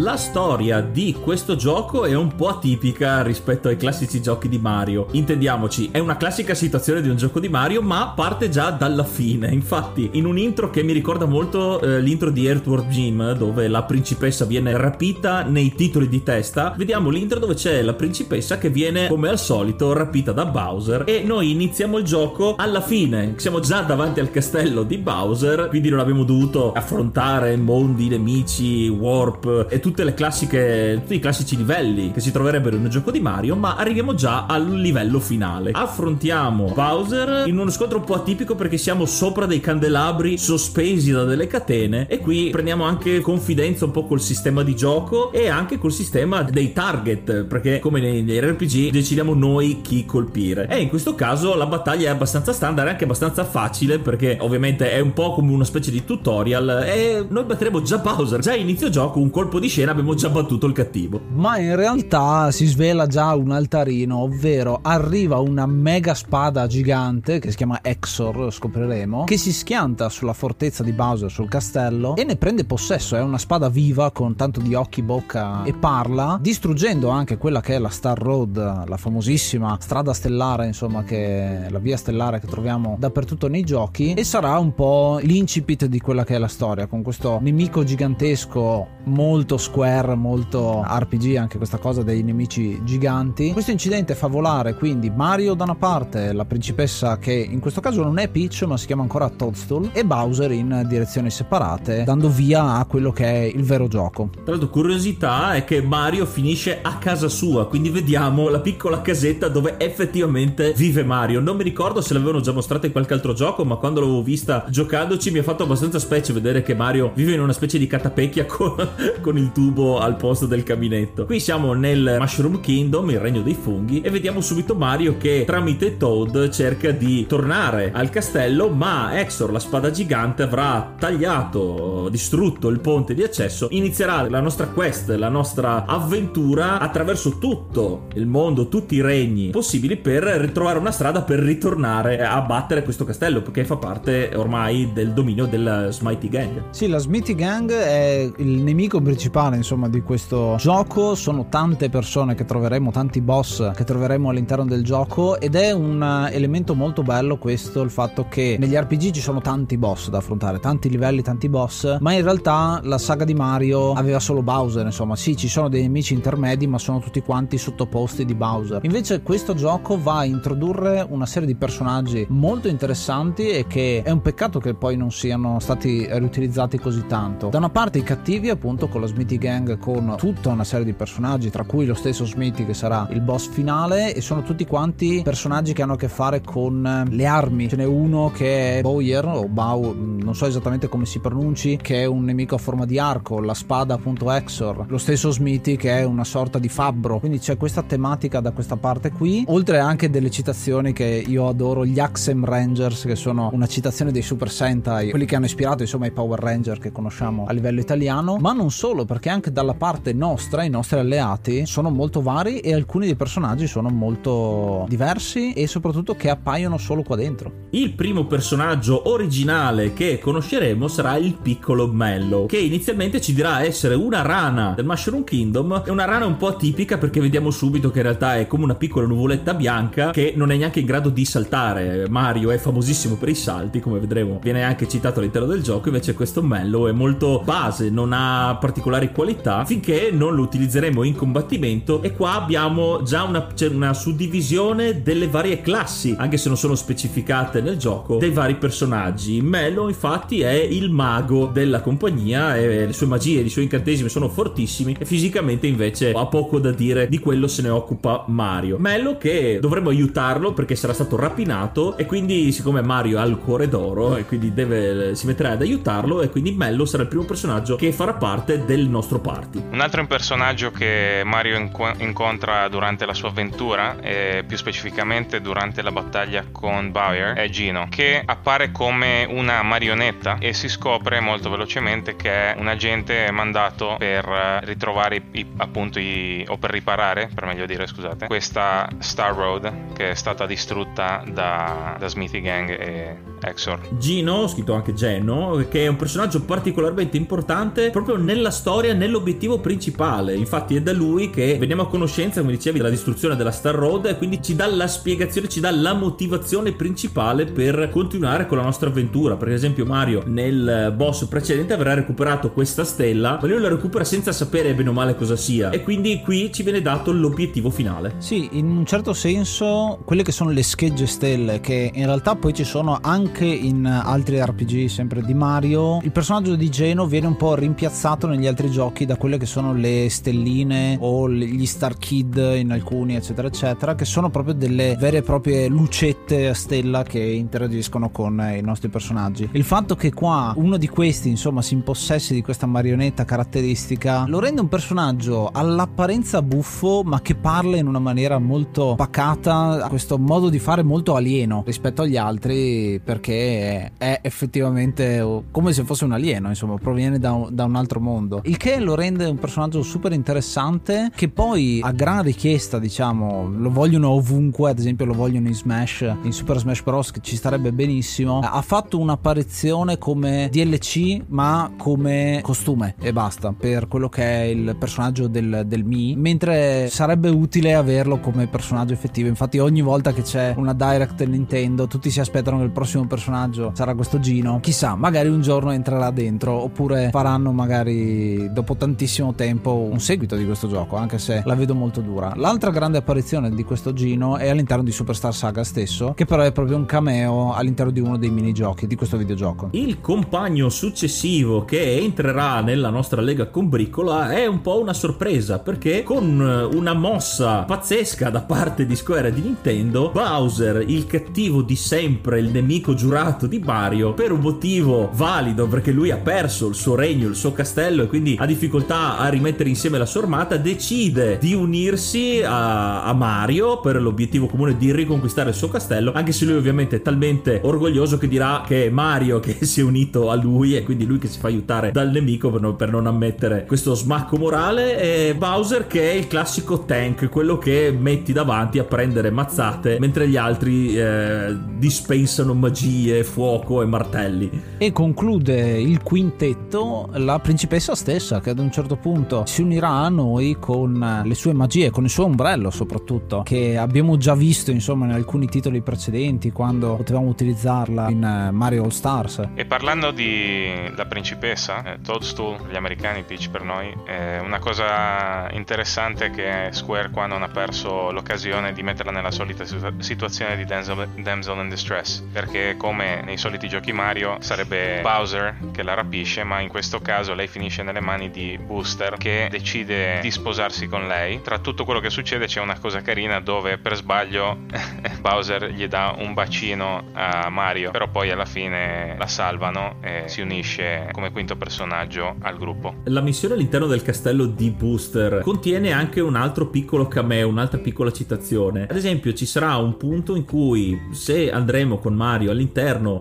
La storia di questo gioco è un po' atipica rispetto ai classici giochi di Mario. Intendiamoci, è una classica situazione di un gioco di Mario, ma parte già dalla fine. Infatti, in un intro che mi ricorda molto eh, l'intro di Earthworm Jim, dove la principessa viene rapita nei titoli di testa, vediamo l'intro dove c'è la principessa che viene, come al solito, rapita da Bowser. E noi iniziamo il gioco alla fine. Siamo già davanti al castello di Bowser, quindi non abbiamo dovuto affrontare mondi, nemici, warp e tutto tutte le classiche, tutti i classici livelli che si troverebbero in un gioco di Mario, ma arriviamo già al livello finale. Affrontiamo Bowser in uno scontro un po' atipico perché siamo sopra dei candelabri sospesi da delle catene e qui prendiamo anche confidenza un po' col sistema di gioco e anche col sistema dei target, perché come nei, RPG decidiamo noi chi colpire. E in questo caso la battaglia è abbastanza standard, è anche abbastanza facile perché ovviamente è un po' come una specie di tutorial e noi batteremo già Bowser, già inizio gioco un colpo di di scena abbiamo già battuto il cattivo. Ma in realtà si svela già un altarino, ovvero arriva una mega spada gigante che si chiama Exor, scopriremo, che si schianta sulla fortezza di Bowser, sul castello, e ne prende possesso. È una spada viva con tanto di occhi, bocca e parla, distruggendo anche quella che è la Star Road, la famosissima strada stellare, insomma, che è la via stellare che troviamo dappertutto nei giochi. E sarà un po' l'incipit di quella che è la storia, con questo nemico gigantesco, molto square, molto RPG, anche questa cosa dei nemici giganti. Questo incidente fa volare quindi Mario da una parte, la principessa che in questo caso non è Peach, ma si chiama ancora Toadstool, e Bowser in direzioni separate, dando via a quello che è il vero gioco. Tra l'altro, curiosità è che Mario finisce a casa sua, quindi vediamo la piccola casetta dove effettivamente vive Mario. Non mi ricordo se l'avevano già mostrata in qualche altro gioco, ma quando l'avevo vista giocandoci mi ha fatto abbastanza specie vedere che Mario vive in una specie di catapecchia (laughs) con, con il tubo al posto del caminetto. Qui siamo nel Mushroom Kingdom, il regno dei funghi, e vediamo subito Mario che tramite Toad cerca di tornare al castello, ma Exor, la spada gigante, avrà tagliato, distrutto il ponte di accesso. Inizierà la nostra quest, la nostra avventura attraverso tutto il mondo, tutti i regni possibili per ritrovare una strada per ritornare a battere questo castello, perché fa parte ormai del dominio della Smitey Gang. Sì, la Smithy Gang è il nemico principale, insomma, di questo gioco. Sono tante persone che troveremo, tanti boss che troveremo all'interno del gioco ed è un elemento molto bello questo, il fatto che negli RPG ci sono tanti boss da affrontare, tanti livelli, tanti boss, ma in realtà la saga di Mario aveva solo Bowser, insomma, sì, ci sono dei nemici intermedi, ma sono tutti quanti sottoposti di Bowser. Invece questo gioco va a introdurre una serie di personaggi molto interessanti e che è un peccato che poi non siano stati riutilizzati così tanto. Da una parte i cattivi, appunto, con la Smithy Gang, con tutta una serie di personaggi, tra cui lo stesso Smithy che sarà il boss finale, e sono tutti quanti personaggi che hanno a che fare con le armi. Ce n'è uno che è Bowyer o Bow, non so esattamente come si pronunci, che è un nemico a forma di arco, la spada appunto Exor, lo stesso Smithy che è una sorta di fabbro. Quindi c'è questa tematica da questa parte qui, oltre anche delle citazioni che io adoro, gli Axem Rangers, che sono una citazione dei Super Sentai, quelli che hanno ispirato insomma i Power Ranger che conosciamo a livello italiano, ma non solo, perché anche dalla parte nostra i nostri alleati sono molto vari e alcuni dei personaggi sono molto diversi e soprattutto che appaiono solo qua dentro. Il primo personaggio originale che conosceremo sarà il piccolo Mello, che inizialmente ci dirà essere una rana del Mushroom Kingdom. È una rana un po' atipica perché vediamo subito che in realtà è come una piccola nuvoletta bianca che non è neanche in grado di saltare. Mario è famosissimo per i salti, come vedremo, viene anche citato all'interno del gioco. Invece, questo Mello è molto base, non ha particolari qualità finché non lo utilizzeremo in combattimento. E qua abbiamo già una, una suddivisione delle varie classi, anche se non sono specificate nel gioco, dei vari personaggi. Mello, infatti, è il mago della compagnia e le sue magie, i suoi incantesimi sono fortissimi. E fisicamente, invece, ha poco da dire. Di quello se ne occupa Mario. Mello, che dovremmo aiutarlo perché sarà stato rapinato. E quindi, siccome Mario ha il cuore d'oro, e quindi deve, si metterà ad aiutarlo. E quindi Mello sarà il primo personaggio che farà parte del nostro party. Un altro personaggio che Mario inco- incontra durante la sua avventura, e più specificamente durante la battaglia con Bowyer, è Gino, che appare come una marionetta e si scopre molto velocemente che è un agente mandato per eh, ritrovare i, i- appunto i, o per riparare, per meglio dire, scusate, questa Star Road che è stata distrutta da, da Smithy Gang e Exor. Gino, scritto anche Geno, che è un personaggio particolarmente importante proprio nella storia, nell'obiettivo principale. Infatti è da lui che veniamo a conoscenza, come dicevi, della distruzione della Star Road e quindi ci dà la spiegazione, ci dà la motivazione principale per continuare con la nostra avventura. Per esempio Mario nel boss precedente avrà recuperato questa stella, ma lui la recupera senza sapere bene o male cosa sia e quindi qui ci viene dato l'obiettivo finale. Sì, in un certo senso quelle che sono le schegge stelle, che in realtà poi ci sono anche in altri RPG sempre di Mario, il personaggio di Geno viene un po' rimpiazzato negli altri giochi da quelle che sono le stelline o gli Star Kid in alcuni, eccetera, eccetera, che sono proprio delle vere e proprie lucette a stella che interagiscono con i nostri personaggi. Il fatto che qua uno di questi, insomma, si impossessi di questa marionetta caratteristica lo rende un personaggio all'apparenza buffo, ma che parla in una maniera molto pacata, questo modo di fare molto alieno rispetto agli altri, perché perché è effettivamente come se fosse un alieno, insomma, proviene da un, da un altro mondo. Il che lo rende un personaggio super interessante che poi a gran richiesta, diciamo, lo vogliono ovunque, ad esempio lo vogliono in Smash, in Super Smash Bros. che ci starebbe benissimo. Ha fatto un'apparizione come DLC, ma come costume e basta, per quello che è il personaggio del, del Mi, mentre sarebbe utile averlo come personaggio effettivo. Infatti ogni volta che c'è una Direct Nintendo, tutti si aspettano che il prossimo personaggio sarà questo Gino. Chissà, magari un giorno entrerà dentro, oppure faranno magari dopo tantissimo tempo un seguito di questo gioco, anche se la vedo molto dura. L'altra grande apparizione di questo Gino è all'interno di Superstar Saga stesso, che però è proprio un cameo all'interno di uno dei minigiochi di questo videogioco. Il compagno successivo che entrerà nella nostra lega combricola è un po' una sorpresa perché con una mossa pazzesca da parte di Square e di Nintendo, Bowser, il cattivo di sempre, il nemico giurato di Mario, per un motivo valido perché lui ha perso il suo regno, il suo castello e quindi ha difficoltà a rimettere insieme la sua armata, decide di unirsi a, a Mario per l'obiettivo comune di riconquistare il suo castello, anche se lui ovviamente è talmente orgoglioso che dirà che è Mario che (laughs) si è unito a lui e quindi lui che si fa aiutare dal nemico per non, per non ammettere questo smacco morale. E Bowser che è il classico tank, quello che metti davanti a prendere mazzate mentre gli altri eh, dispensano magie, fuoco e martelli. E conclude il quintetto la principessa stessa che ad un certo punto si unirà a noi con le sue magie, con il suo ombrello soprattutto, che abbiamo già visto insomma in alcuni titoli precedenti quando potevamo utilizzarla in eh, Mario All Stars. E parlando di la principessa, eh, Toadstool, gli americani Peach per noi, è una cosa interessante è che Square qua non ha perso l'occasione di metterla nella solita situazione di Damsel, Damsel in Distress, perché come nei soliti giochi Mario sarebbe Bowser che la rapisce, ma in questo caso lei finisce nelle mani di Booster che decide di sposarsi con lei. Tra tutto quello che succede c'è una cosa carina dove per sbaglio (laughs) Bowser gli dà un bacino a Mario, però poi alla fine la salvano e si unisce come quinto personaggio al gruppo. La missione all'interno del castello di Booster contiene anche un altro piccolo cameo, un'altra piccola citazione. Ad esempio, ci sarà un punto in cui se andremo con Mario all'interno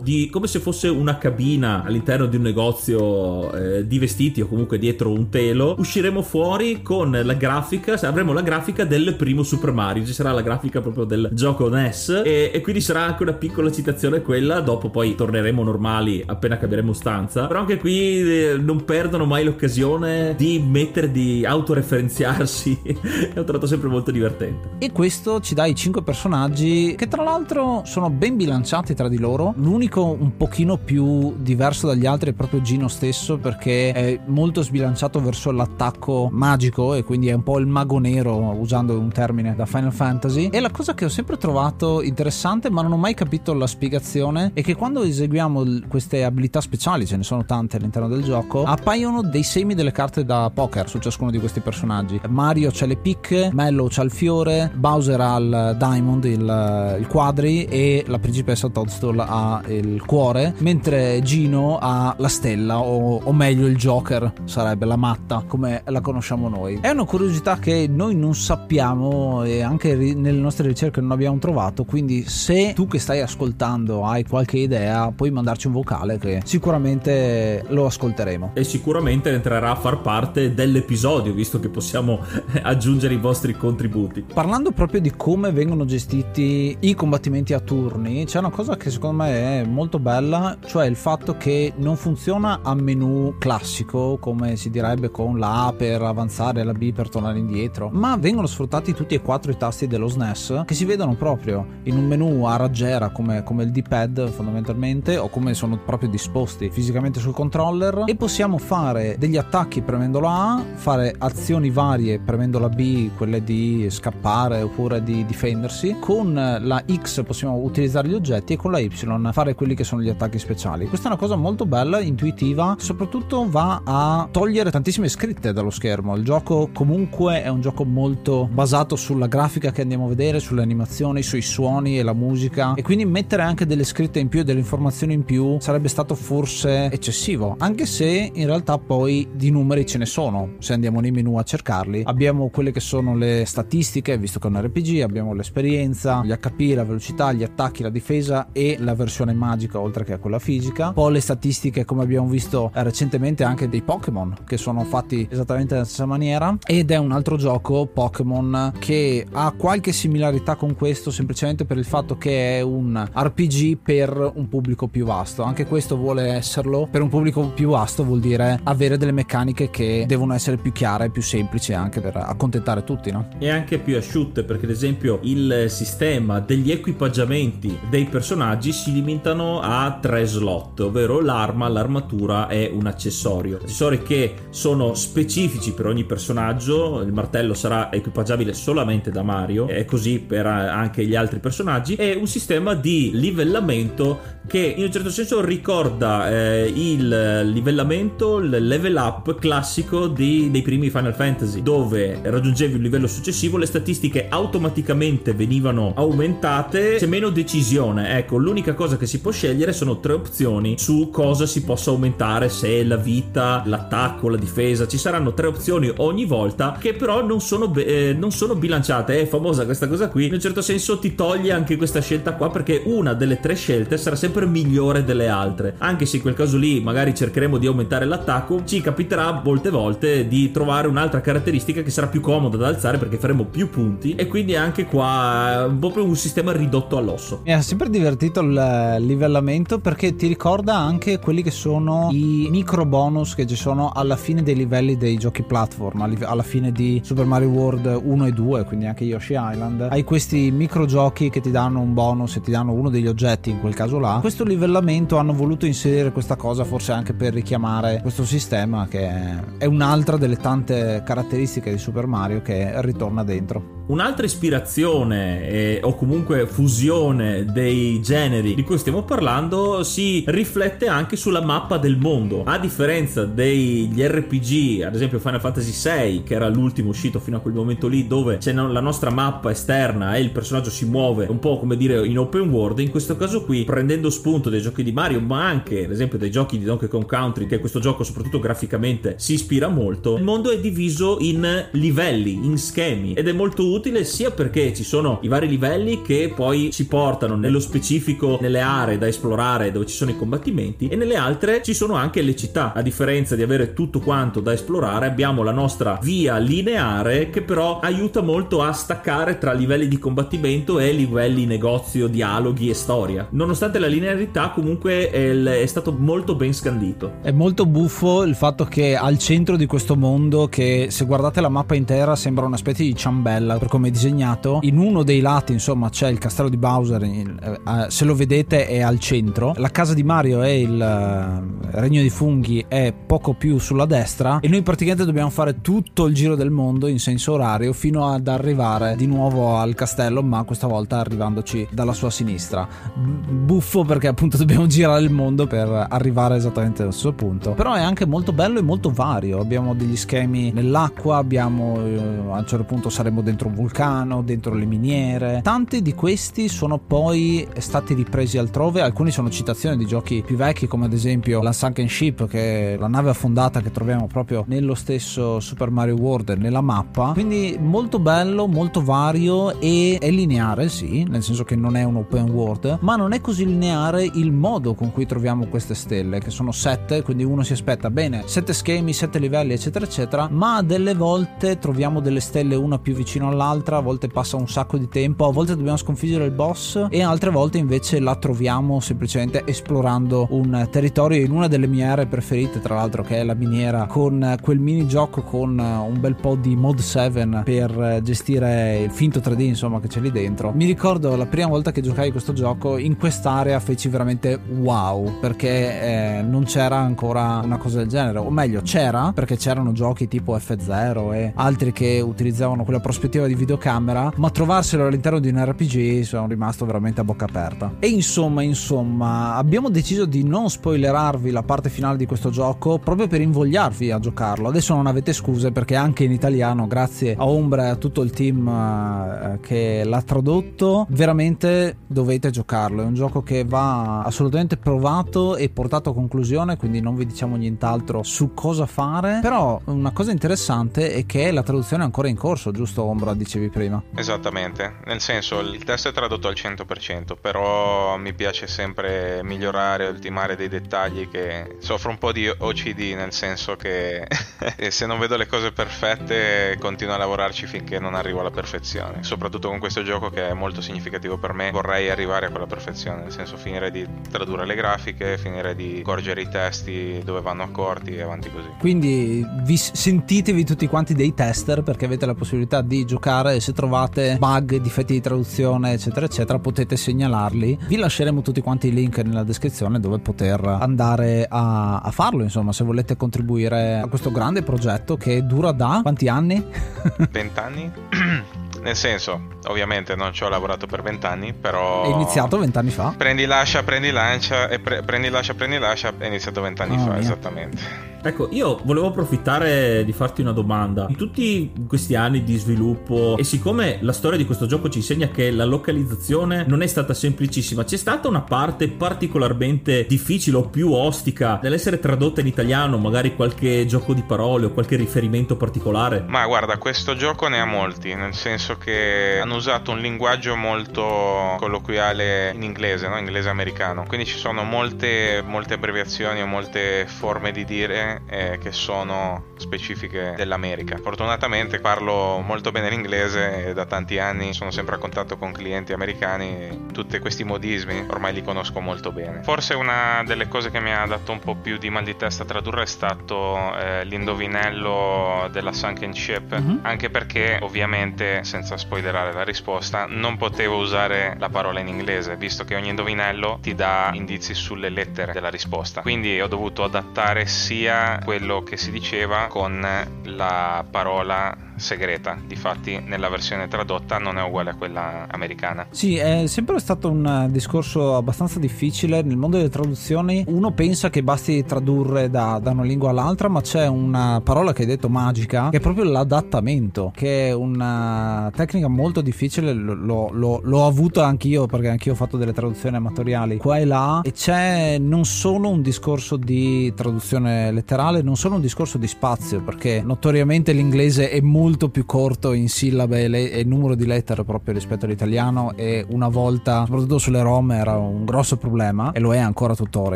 di come se fosse una cabina all'interno di un negozio eh, di vestiti o comunque dietro un telo, usciremo fuori con la grafica, avremo la grafica del primo Super Mario, ci sarà la grafica proprio del gioco NES e, e quindi sarà anche una piccola citazione quella, dopo poi torneremo normali appena cambieremo stanza, però anche qui eh, non perdono mai l'occasione di mettere di autoreferenziarsi, (laughs) è un tratto sempre molto divertente. E questo ci dà i 5 personaggi che tra l'altro sono ben bilanciati tra di loro, l'unico un pochino più diverso dagli altri è proprio Gino stesso perché è molto sbilanciato verso l'attacco magico e quindi è un po' il mago nero usando un termine da Final Fantasy. E la cosa che ho sempre trovato interessante ma non ho mai capito la spiegazione è che quando eseguiamo queste abilità speciali ce ne sono tante all'interno del gioco appaiono dei semi delle carte da poker su ciascuno di questi personaggi. Mario c'ha le picche Mello c'ha il fiore Bowser ha il diamond il, il quadri e la principessa Toadstool ha il cuore mentre Gino ha la stella o, o meglio il Joker sarebbe la matta come la conosciamo noi. È una curiosità che noi non sappiamo e anche nelle nostre ricerche non abbiamo trovato quindi se tu che stai ascoltando hai qualche idea puoi mandarci un vocale che sicuramente lo ascolteremo. E sicuramente entrerà a far parte dell'episodio visto che possiamo (laughs) aggiungere i vostri contributi. Parlando proprio di come vengono gestiti i combattimenti a turni c'è una cosa che secondo me è molto bella cioè il fatto che non funziona a menu classico come si direbbe con la A per avanzare e la B per tornare indietro ma vengono sfruttati tutti e quattro i tasti dello SNES che si vedono proprio in un menu a raggiera come, come il D-pad fondamentalmente o come sono proprio disposti fisicamente sul controller. E possiamo fare degli attacchi premendo la A fare azioni varie premendo la B quelle di scappare oppure di difendersi. Con la X possiamo utilizzare gli oggetti e con la Y fare quelli che sono gli attacchi speciali questa è una cosa molto bella intuitiva soprattutto va a togliere tantissime scritte dallo schermo il gioco comunque è un gioco molto basato sulla grafica che andiamo a vedere, sulle animazioni, sui suoni e la musica e quindi mettere anche delle scritte in più e delle informazioni in più sarebbe stato forse eccessivo, anche se in realtà poi di numeri ce ne sono, se andiamo nei menu a cercarli. Abbiamo quelle che sono le statistiche, visto che è un RPG, abbiamo l'esperienza, gli HP, la velocità, gli attacchi, la difesa e la versione magica oltre che a quella fisica. Poi le statistiche come abbiamo visto recentemente anche dei Pokémon che sono fatti esattamente nella stessa maniera ed è un altro gioco Pokémon che ha qualche similarità con questo semplicemente per il fatto che è un RPG per un pubblico più vasto. Anche questo vuole esserlo per un pubblico più vasto vuol dire avere delle meccaniche che devono essere più chiare più semplici anche per accontentare tutti, no? E anche più asciutte perché ad esempio il sistema degli equipaggiamenti dei personaggi si limitano a tre slot, ovvero l'arma, l'armatura e un accessorio. Accessori che sono specifici per ogni personaggio, il martello sarà equipaggiabile solamente da Mario e così per anche gli altri personaggi e un sistema di livellamento che in un certo senso ricorda eh, il livellamento, il level up classico di, dei primi Final Fantasy, dove raggiungevi un livello successivo, le statistiche automaticamente venivano aumentate, c'è meno decisione. Ecco, l'unica cosa che si può scegliere sono tre opzioni su cosa si possa aumentare, se la vita, l'attacco, la difesa. Ci saranno tre opzioni ogni volta che però non sono, eh, non sono bilanciate. È famosa questa cosa qui. In un certo senso ti toglie anche questa scelta qua perché una delle tre scelte sarà sempre migliore delle altre. Anche se in quel caso lì magari cercheremo di aumentare l'attacco, ci capiterà molte volte di trovare un'altra caratteristica che sarà più comoda da alzare perché faremo più punti e quindi anche qua è proprio un sistema ridotto all'osso. Mi ha sempre divertito il livellamento perché ti ricorda anche quelli che sono i micro bonus che ci sono alla fine dei livelli dei giochi platform, alla fine di Super Mario World 1 e 2, quindi anche Yoshi Island. Hai questi micro giochi che ti danno un bonus e ti danno uno degli oggetti in quel caso là. Questo livellamento hanno voluto inserire questa cosa forse anche per richiamare questo sistema che è un'altra delle tante caratteristiche di Super Mario che ritorna dentro. Un'altra ispirazione eh, o comunque fusione dei generi di cui stiamo parlando si riflette anche sulla mappa del mondo. A differenza degli RPG, ad esempio Final Fantasy VI, che era l'ultimo uscito fino a quel momento lì, dove c'è la nostra mappa esterna e il personaggio si muove un po' come dire in open world, in questo caso qui, prendendo spunto dai giochi di Mario, ma anche ad esempio dai giochi di Donkey Kong Country, che questo gioco soprattutto graficamente si ispira molto, il mondo è diviso in livelli, in schemi ed è molto utile utile sia perché ci sono i vari livelli che poi ci portano nello specifico nelle aree da esplorare dove ci sono i combattimenti e nelle altre ci sono anche le città. A differenza di avere tutto quanto da esplorare, abbiamo la nostra via lineare che però aiuta molto a staccare tra livelli di combattimento e livelli negozio, dialoghi e storia. Nonostante la linearità, comunque è, stato molto ben scandito. È molto buffo il fatto che al centro di questo mondo, che se guardate la mappa intera sembra una specie di ciambella, per come è disegnato. In uno dei lati, insomma, c'è il castello di Bowser. Eh, se lo vedete, è al centro. La casa di Mario e il eh, regno dei funghi è poco più sulla destra. E noi praticamente dobbiamo fare tutto il giro del mondo in senso orario fino ad arrivare di nuovo al castello, ma questa volta arrivandoci dalla sua sinistra. Buffo perché appunto (laughs) dobbiamo girare il mondo per arrivare esattamente al suo punto. Però è anche molto bello e molto vario. Abbiamo degli schemi nell'acqua, abbiamo eh, a un certo punto saremo dentro un vulcano dentro le miniere. Tanti di questi sono poi stati ripresi altrove, alcuni sono citazioni di giochi più vecchi come ad esempio la Sunken Ship che è la nave affondata che troviamo proprio nello stesso Super Mario World nella mappa. Quindi molto bello, molto vario e è lineare, sì, nel senso che non è un open world, ma non è così lineare il modo con cui troviamo queste stelle, che sono sette, quindi uno si aspetta bene, sette schemi, sette livelli, eccetera, eccetera, ma delle volte troviamo delle stelle una più vicino all'altra all'altra, a volte passa un sacco di tempo, a volte dobbiamo sconfiggere il boss e altre volte invece la troviamo semplicemente esplorando un territorio in una delle mie aree preferite, tra l'altro che è la miniera, con quel minigioco con un bel po' di mod 7 per gestire il finto 3D insomma che c'è lì dentro. Mi ricordo la prima volta che giocai questo gioco in quest'area feci veramente wow perché eh, non c'era ancora una cosa del genere, o meglio c'era perché c'erano giochi tipo F0 e altri che utilizzavano quella prospettiva di videocamera, ma trovarselo all'interno di un RPG sono rimasto veramente a bocca aperta. E insomma, insomma, abbiamo deciso di non spoilerarvi la parte finale di questo gioco proprio per invogliarvi a giocarlo. Adesso non avete scuse perché anche in italiano, grazie a Ombra e a tutto il team uh, che l'ha tradotto, veramente dovete giocarlo. È un gioco che va assolutamente provato e portato a conclusione, quindi non vi diciamo nient'altro su cosa fare. Però una cosa interessante è che la traduzione è ancora in corso, giusto Ombra, dicevi prima? Esattamente, nel senso il testo è tradotto al 100%, però mi piace sempre migliorare, ultimare dei dettagli che soffro un po' di OCD, nel senso che (laughs) se non vedo le cose perfette continuo a lavorarci finché non arrivo alla perfezione. Soprattutto con questo gioco che è molto significativo per me, vorrei arrivare a quella perfezione, nel senso finire di tradurre le grafiche, finire di corgere i testi dove vanno accorti e avanti così. Quindi vi sentitevi tutti quanti dei tester perché avete la possibilità di giocare e se trovate bug, difetti di traduzione, eccetera, eccetera, potete segnalarli. Vi lasceremo tutti quanti i link nella descrizione dove poter andare a, a farlo, insomma, se volete contribuire a questo grande progetto che dura da quanti anni? (laughs) 20 anni? (clears throat) Nel senso, ovviamente non ci ho lavorato per vent'anni, però... È iniziato vent'anni fa? Prendi, lascia, prendi, lancia, e pre- prendi, lascia, prendi, lascia, è iniziato vent'anni oh, fa, mia. esattamente. Ecco, io volevo approfittare di farti una domanda. In tutti questi anni di sviluppo, e siccome la storia di questo gioco ci insegna che la localizzazione non è stata semplicissima, c'è stata una parte particolarmente difficile o più ostica nell'essere tradotta in italiano, magari qualche gioco di parole o qualche riferimento particolare? Ma guarda, questo gioco ne ha molti, nel senso che hanno usato un linguaggio molto colloquiale in inglese, no? inglese americano. Quindi ci sono molte, molte abbreviazioni o molte forme di dire eh, che sono specifiche dell'America. Fortunatamente parlo molto bene l'inglese e da tanti anni sono sempre a contatto con clienti americani tutti questi modismi ormai li conosco molto bene. Forse una delle cose che mi ha dato un po' più di mal di testa a tradurre è stato eh, l'indovinello della Sunken Ship, uh-huh. anche perché ovviamente senza spoilerare la risposta non potevo usare la parola in inglese visto che ogni indovinello ti dà indizi sulle lettere della risposta. Quindi ho dovuto adattare sia quello che si diceva con la parola segreta. Difatti, nella versione tradotta non è uguale a quella americana. Sì, è sempre stato un discorso abbastanza difficile. Nel mondo delle traduzioni, uno pensa che basti tradurre da, da una lingua all'altra, ma c'è una parola che hai detto magica, che è proprio l'adattamento, che è una tecnica molto difficile. L'ho, l'ho, l'ho avuto anch'io perché anch'io ho fatto delle traduzioni amatoriali qua e là. E c'è non solo un discorso di traduzione letterale, non solo un discorso di spazio, perché notoriamente l'inglese è molto più corto in sillabe e numero di lettere proprio rispetto all'italiano e una volta, soprattutto sulle rom, era un grosso problema e lo è ancora tuttora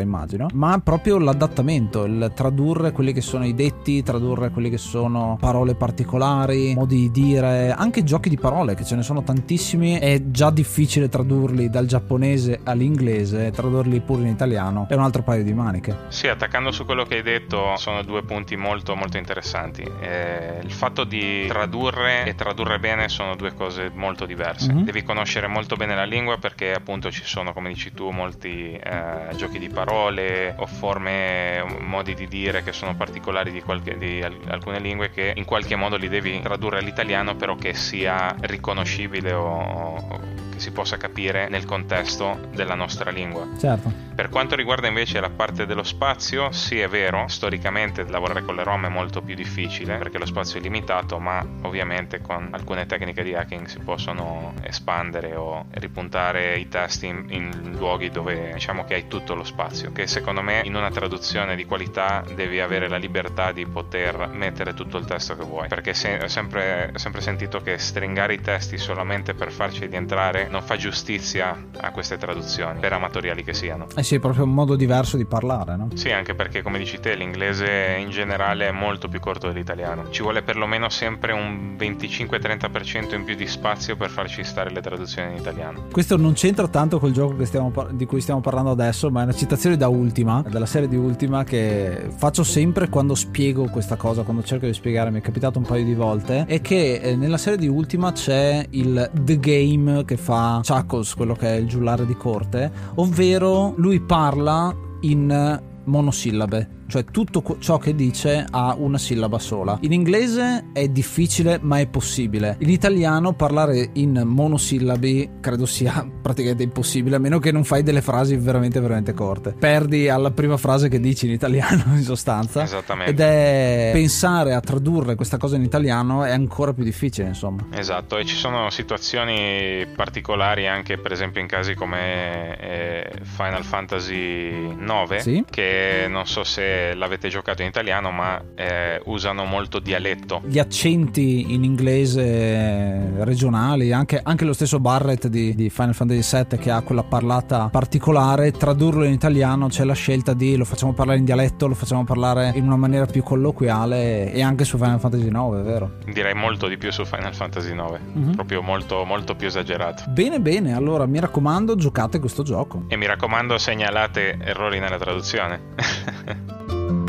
immagino, ma proprio l'adattamento, il tradurre quelli che sono i detti, tradurre quelli che sono parole particolari, modi di dire, anche giochi di parole che ce ne sono tantissimi, è già difficile tradurli dal giapponese all'inglese, tradurli pure in italiano è un altro paio di maniche. Sì, attaccando su quello che hai detto sono due punti molto molto interessanti. Eh, il fatto di tradurre e tradurre bene sono due cose molto diverse. Mm-hmm. Devi conoscere molto bene la lingua perché appunto ci sono, come dici tu, molti eh, giochi di parole o forme, modi di dire che sono particolari di, qualche, di alcune lingue che in qualche modo li devi tradurre all'italiano però che sia riconoscibile o, o si possa capire nel contesto della nostra lingua. Certo. Per quanto riguarda invece la parte dello spazio, sì è vero, storicamente lavorare con le ROM è molto più difficile perché lo spazio è limitato, ma ovviamente con alcune tecniche di hacking si possono espandere o ripuntare i testi in, in luoghi dove diciamo che hai tutto lo spazio, che secondo me in una traduzione di qualità devi avere la libertà di poter mettere tutto il testo che vuoi, perché se, ho sempre, sempre sentito che stringare i testi solamente per farci rientrare non fa giustizia a queste traduzioni, per amatoriali che siano. Eh sì, è proprio un modo diverso di parlare, no? Sì, anche perché come dici te l'inglese in generale è molto più corto dell'italiano, ci vuole perlomeno sempre un 25-30% in più di spazio per farci stare le traduzioni in italiano. Questo non c'entra tanto col gioco stiamo, di cui stiamo parlando adesso, ma è una citazione da Ultima, della serie di Ultima, che faccio sempre quando spiego questa cosa, quando cerco di spiegare, mi è capitato un paio di volte, è che eh, nella serie di Ultima c'è il The Game che fa Chuckles, quello che è il giullare di corte, ovvero lui parla in monosillabe cioè tutto ciò che dice ha una sillaba sola. In inglese è difficile ma è possibile. In italiano parlare in monosillabi credo sia (laughs) praticamente impossibile, a meno che non fai delle frasi veramente veramente corte. Perdi alla prima frase che dici in italiano (laughs) in sostanza. Esattamente. Ed è pensare a tradurre questa cosa in italiano è ancora più difficile, insomma. Esatto, e ci sono situazioni particolari anche per esempio in casi come eh, Final Fantasy 9 sì? che non so se l'avete giocato in italiano ma eh, usano molto dialetto. Gli accenti in inglese regionali, anche, anche lo stesso Barrett di, di, Final Fantasy VII che ha quella parlata particolare, tradurlo in italiano c'è la scelta di lo facciamo parlare in dialetto, lo facciamo parlare in una maniera più colloquiale e anche su Final Fantasy IX, è vero? Direi molto di più su Final Fantasy IX, mm-hmm. proprio molto, molto più esagerato. Bene, bene, allora mi raccomando giocate questo gioco. E mi raccomando segnalate errori nella traduzione. (laughs) thank you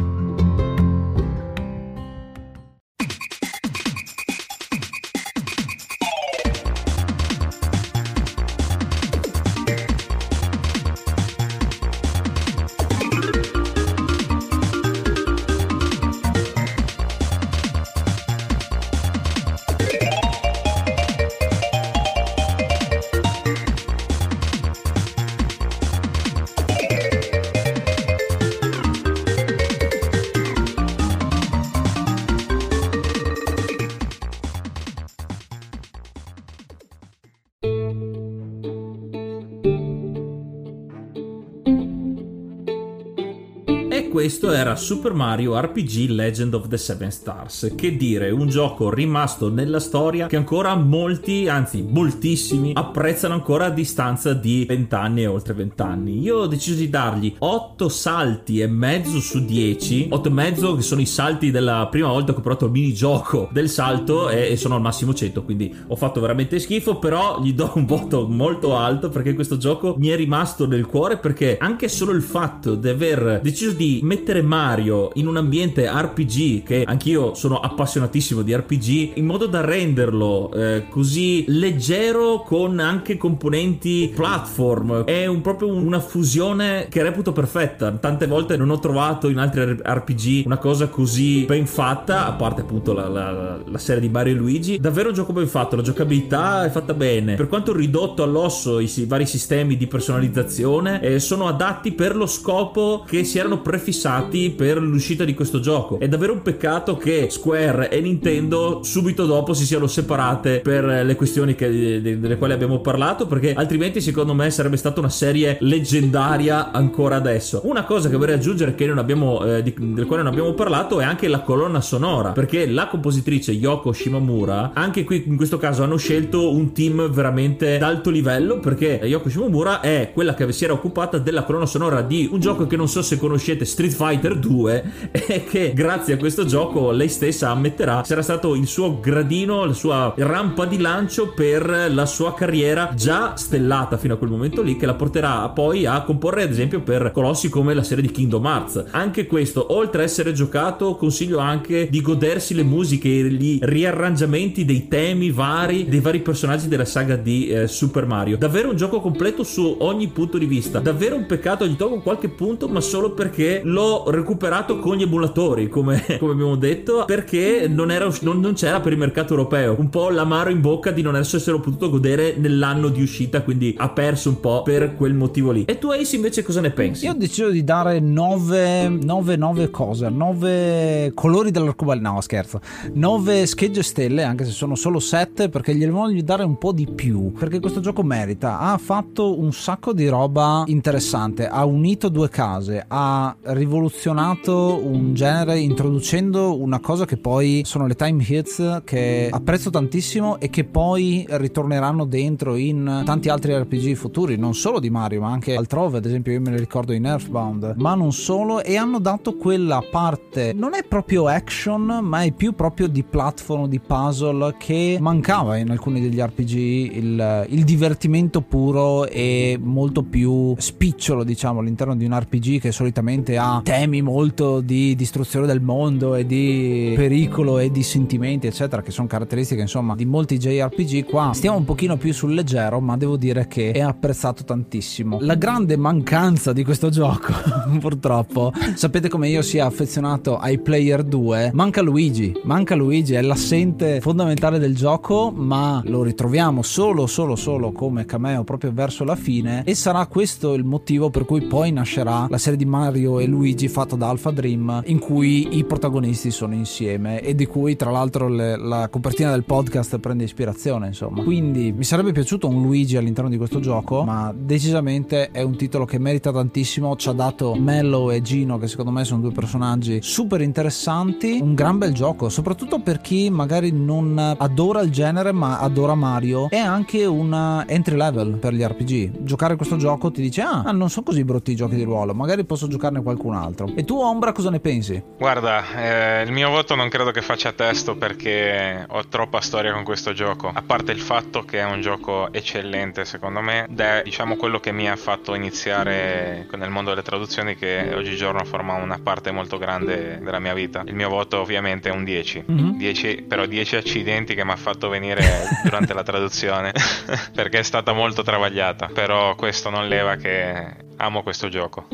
questo era Super Mario RPG Legend of the Seven Stars. Che dire, un gioco rimasto nella storia che ancora molti, anzi moltissimi, apprezzano ancora a distanza di 20 anni e oltre 20 anni. Io ho deciso di dargli 8 salti e mezzo su 10, 8 e mezzo che sono i salti della prima volta che ho provato il minigioco del salto e, sono al massimo 100, quindi ho fatto veramente schifo, però gli do un voto molto alto perché questo gioco mi è rimasto nel cuore perché anche solo il fatto di aver deciso di mettere Mario in un ambiente RPG, che anch'io sono appassionatissimo di RPG, in modo da renderlo eh, così leggero con anche componenti platform, è un, proprio una fusione che reputo perfetta. Tante volte non ho trovato in altri RPG una cosa così ben fatta, a parte appunto la, la, la serie di Mario e Luigi. Davvero un gioco ben fatto, la giocabilità è fatta bene. Per quanto ridotto all'osso i, i vari sistemi di personalizzazione, eh, sono adatti per lo scopo che si erano prefissati fissati per l'uscita di questo gioco. È davvero un peccato che Square e Nintendo subito dopo si siano separate per le questioni che, delle quali abbiamo parlato, perché altrimenti secondo me sarebbe stata una serie leggendaria ancora adesso. Una cosa che vorrei aggiungere che non abbiamo, eh, di, del quale non abbiamo parlato è anche la colonna sonora, perché la compositrice Yoko Shimomura, anche qui in questo caso hanno scelto un team veramente d'alto livello, perché Yoko Shimomura è quella che si era occupata della colonna sonora di un gioco che non so se conoscete, Street Fighter 2 (laughs) e che grazie a questo gioco lei stessa ammetterà sarà stato il suo gradino, la sua rampa di lancio per la sua carriera già stellata fino a quel momento lì che la porterà poi a comporre ad esempio per colossi come la serie di Kingdom Hearts. Anche questo, oltre a essere giocato, consiglio anche di godersi le musiche, gli riarrangiamenti dei temi vari dei vari personaggi della saga di eh, Super Mario. Davvero un gioco completo su ogni punto di vista. Davvero un peccato, gli tolgo qualche punto, ma solo perché l'ho recuperato con gli emulatori, come, (laughs) come abbiamo detto, perché non, era, non, non, c'era per il mercato europeo. Un po' l'amaro in bocca di non esserselo potuto godere nell'anno di uscita, quindi ha perso un po' per quel motivo lì. E tu Ace invece cosa ne pensi? Io ho deciso di dare 9, 9, 9 cose, 9 colori dell'arcobaleno, no scherzo, 9 schegge stelle, anche se sono solo 7, perché gliene voglio dare un po' di più, perché questo gioco merita. Ha fatto un sacco di roba interessante, ha unito due case, ha rivoluzionato un genere introducendo una cosa che poi sono le time hits che apprezzo tantissimo e che poi ritorneranno dentro in tanti altri RPG futuri, non solo di Mario ma anche altrove, ad esempio io me ne ricordo in Earthbound, ma non solo e hanno dato quella parte, non è proprio action ma è più proprio di platform, di puzzle che mancava in alcuni degli RPG, il, il divertimento puro e molto più spicciolo diciamo all'interno di un RPG che solitamente ha temi molto di distruzione del mondo e di pericolo e di sentimenti, eccetera, che sono caratteristiche insomma di molti JRPG, qua stiamo un pochino più sul leggero, ma devo dire che è apprezzato tantissimo. La grande mancanza di questo gioco, (laughs) purtroppo, sapete come io sia affezionato ai player 2, manca Luigi, manca Luigi, è l'assente fondamentale del gioco, ma lo ritroviamo solo, solo, solo come cameo proprio verso la fine e sarà questo il motivo per cui poi nascerà la serie di Mario e Luigi fatta da Alpha Dream in cui i protagonisti sono insieme e di cui tra l'altro le, la copertina del podcast prende ispirazione insomma. Quindi mi sarebbe piaciuto un Luigi all'interno di questo gioco ma decisamente è un titolo che merita tantissimo ci ha dato Mello e Gino che secondo me sono due personaggi super interessanti un gran bel gioco soprattutto per chi magari non adora il genere ma adora Mario è anche un entry level per gli RPG giocare questo gioco ti dice ah non sono così brutti i giochi di ruolo magari posso giocarne qualcun altro. E tu Ombra cosa ne pensi? Guarda eh, il mio voto non credo che faccia testo perché ho troppa storia con questo gioco. A parte il fatto che è un gioco eccellente secondo me ed è diciamo quello che mi ha fatto iniziare nel mondo delle traduzioni che oggigiorno forma una parte molto grande della mia vita. Il mio voto ovviamente è un 10 mm-hmm. 10 però 10 accidenti che mi ha fatto venire durante la traduzione (laughs) perché è stata molto travagliata. Però questo non leva che amo questo gioco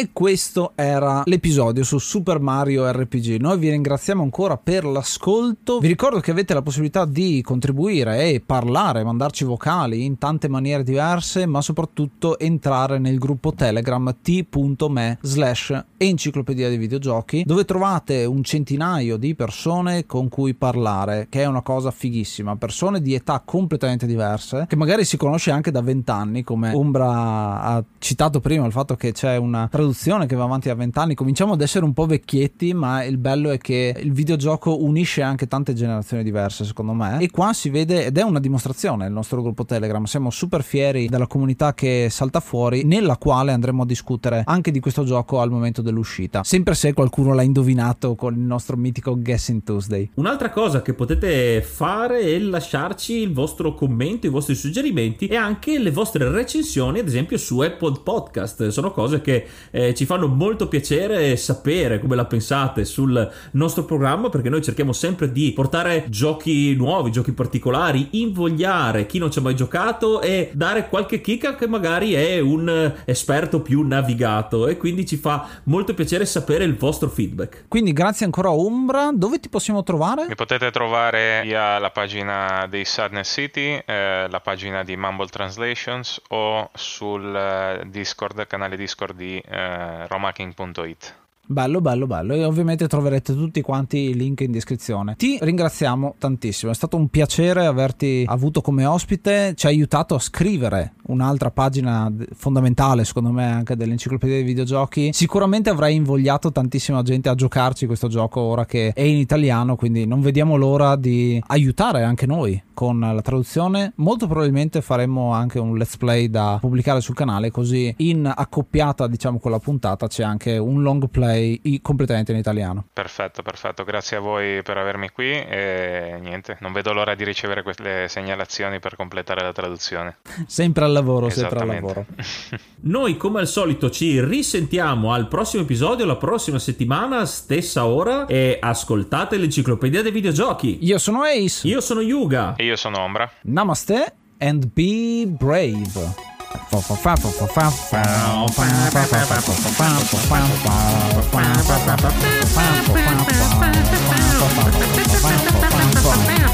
E questo era l'episodio su Super Mario RPG. Noi vi ringraziamo ancora per l'ascolto. Vi ricordo che avete la possibilità di contribuire e parlare, mandarci vocali in tante maniere diverse, ma soprattutto entrare nel gruppo Telegram t.me slash enciclopedia dei videogiochi, dove trovate un centinaio di persone con cui parlare, che è una cosa fighissima. Persone di età completamente diverse, che magari si conosce anche da vent'anni, come Umbra ha citato prima il fatto che c'è una traduzione che va avanti da vent'anni, cominciamo ad essere un po' vecchietti, ma il bello è che il videogioco unisce anche tante generazioni diverse, secondo me. E qua si vede, ed è una dimostrazione, il nostro gruppo Telegram. Siamo super fieri della comunità che salta fuori, nella quale andremo a discutere anche di questo gioco al momento dell'uscita. Sempre se qualcuno l'ha indovinato con il nostro mitico Guessing Tuesday. Un'altra cosa che potete fare è lasciarci il vostro commento, i vostri suggerimenti e anche le vostre recensioni, ad esempio su Apple Podcast. Sono cose che eh, ci fanno molto piacere sapere come la pensate sul nostro programma perché noi cerchiamo sempre di portare giochi nuovi, giochi particolari, invogliare chi non ci ha mai giocato e dare qualche chicca che magari è un esperto più navigato e quindi ci fa molto piacere sapere il vostro feedback. Quindi grazie ancora a Umbra, dove ti possiamo trovare? Mi potete trovare via la pagina dei Sadness City, eh, la pagina di Mumble Translations o sul eh, Discord, canale Discord di eh, romaking.it. Bello, bello, bello. E ovviamente troverete tutti quanti i link in descrizione. Ti ringraziamo tantissimo. È stato un piacere averti avuto come ospite. Ci ha aiutato a scrivere un'altra pagina fondamentale, secondo me, anche dell'enciclopedia dei videogiochi. Sicuramente avrai invogliato tantissima gente a giocarci questo gioco ora che è in italiano. Quindi non vediamo l'ora di aiutare anche noi con la traduzione. Molto probabilmente faremo anche un let's play da pubblicare sul canale. Così in accoppiata, diciamo, con la puntata c'è anche un long play completamente in italiano. Perfetto, perfetto, grazie a voi per avermi qui e niente, non vedo l'ora di ricevere queste segnalazioni per completare la traduzione. (laughs) Sempre al lavoro, sempre al lavoro. (laughs) Noi come al solito ci risentiamo al prossimo episodio, la prossima settimana, stessa ora e ascoltate l'enciclopedia dei videogiochi. Io sono Ace. Io sono Yuga. E io sono Ombra. Namaste and be brave.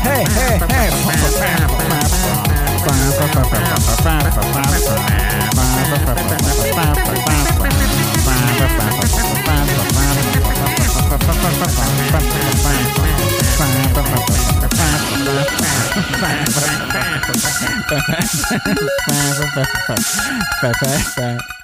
Hey, hey, hey. Bye bye.